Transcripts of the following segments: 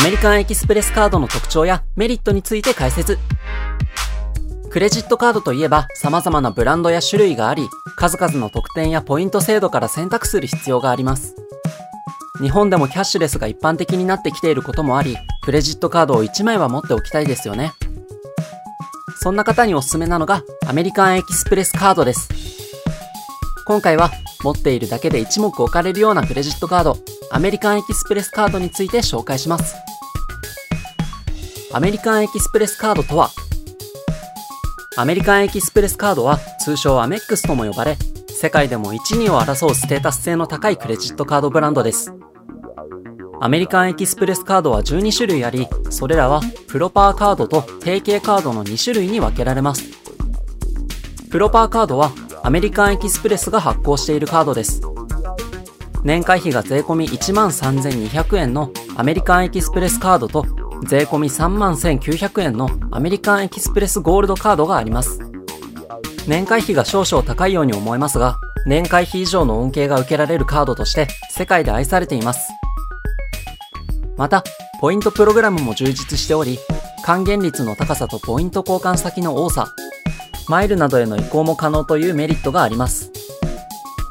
アメリカンエキスプレスカードの特徴やメリットについて解説。クレジットカードといえば様々なブランドや種類があり、数々の特典やポイント制度から選択する必要があります。日本でもキャッシュレスが一般的になってきていることもあり、クレジットカードを1枚は持っておきたいですよね。そんな方におすすめなのがアメリカンエキスプレスカードです。今回は持っているだけで一目置かれるようなクレジットカード、アメリカンエキスプレスカードについて紹介します。アメリカンエキスプレスカードとは？アメリカンエキスプレスカードは通称アメックスとも呼ばれ、世界でも1、2を争うステータス性の高いクレジットカードブランドです。アメリカンエキスプレスカードは12種類あり、それらはプロパーカードと提携カードの2種類に分けられます。プロパーカードはアメリカンエキスプレスが発行しているカードです。年会費が税込13,200円のアメリカンエキスプレスカードと税込31,900円のアメリカンエキスプレスゴールドカードがあります。年会費が少々高いように思えますが、年会費以上の恩恵が受けられるカードとして世界で愛されています。また、ポイントプログラムも充実しており、還元率の高さとポイント交換先の多さ、マイルなどへの移行も可能というメリットがあります。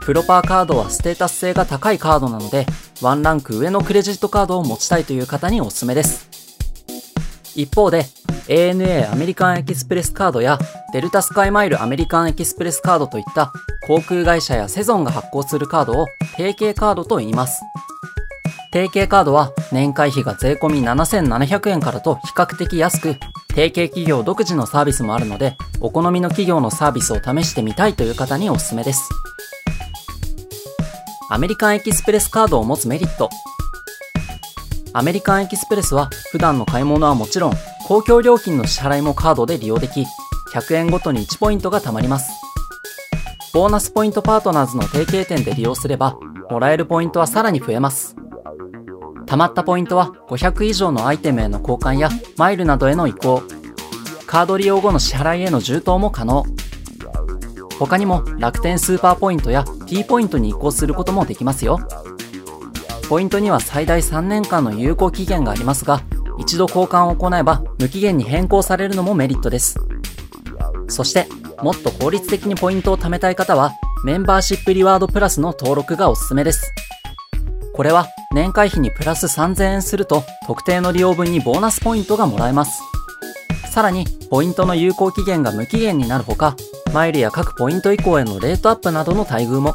プロパーカードはステータス性が高いカードなので、ワンランク上のクレジットカードを持ちたいという方におすすめです。一方で、ANA アメリカンエキスプレスカードやデルタスカイマイルアメリカンエキスプレスカードといった航空会社やセゾンが発行するカードを提携カードと言います。提携カードは年会費が税込7700円からと比較的安く、提携企業独自のサービスもあるので、お好みの企業のサービスを試してみたいという方におすすめです。アメリカンエキスプレスカードを持つメリット。アメリカンエキスプレスは普段の買い物はもちろん、公共料金の支払いもカードで利用でき、100円ごとに1ポイントが貯まります。ボーナスポイントパートナーズの提携店で利用すれば、もらえるポイントはさらに増えます。貯まったポイントは500以上のアイテムへの交換やマイルなどへの移行、カード利用後の支払いへの充当も可能。他にも楽天スーパーポイントや T ポイントに移行することもできますよ。ポイントには最大3年間の有効期限がありますが、一度交換を行えば無期限に変更されるのもメリットです。そして、もっと効率的にポイントを貯めたい方は、メンバーシップリワードプラスの登録がおすすめです。これは年会費にプラス3000円すると特定の利用分にボーナスポイントがもらえます。さらに、ポイントの有効期限が無期限になるほか、マイルや各ポイント以降へのレートアップなどの待遇も。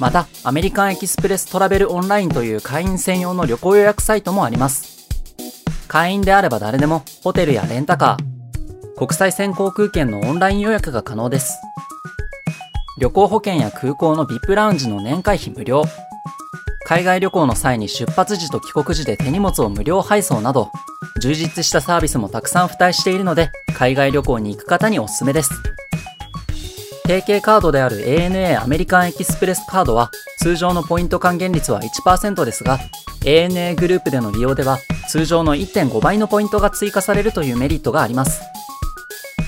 また、アメリカンエキスプレストラベルオンラインという会員専用の旅行予約サイトもあります。会員であれば誰でも、ホテルやレンタカー、国際線航空券のオンライン予約が可能です。旅行保険や空港の VIP ラウンジの年会費無料、海外旅行の際に出発時と帰国時で手荷物を無料配送など、充実したサービスもたくさん付帯しているので、海外旅行に行く方におすすめです。提携カードである ANA アメリカンエキスプレスカードは、通常のポイント還元率は1%ですが、ANA グループでの利用では、通常の1.5倍のポイントが追加されるというメリットがあります。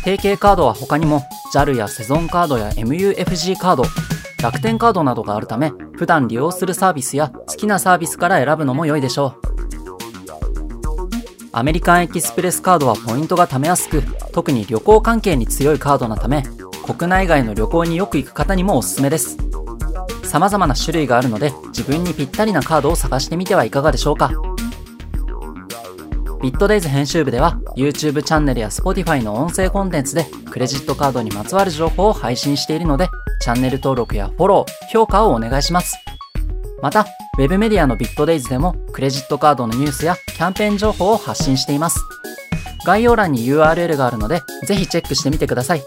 提携カードは他にも JAL やセゾンカードや MUFG カード、楽天カードなどがあるため、普段利用するサービスや好きなサービスから選ぶのも良いでしょう。アメリカンエキスプレスカードはポイントが貯めやすく、特に旅行関係に強いカードなため、国内外の旅行によく行く方にもおすすめです。様々な種類があるので、自分にぴったりなカードを探してみてはいかがでしょうか。ビットデイズ編集部では YouTube チャンネルや Spotify の音声コンテンツでクレジットカードにまつわる情報を配信しているのでチャンネル登録やフォロー、評価をお願いします。また、ウェブメディアのビットデイズでもクレジットカードのニュースやキャンペーン情報を発信しています。概要欄に URL があるので、ぜひチェックしてみてください。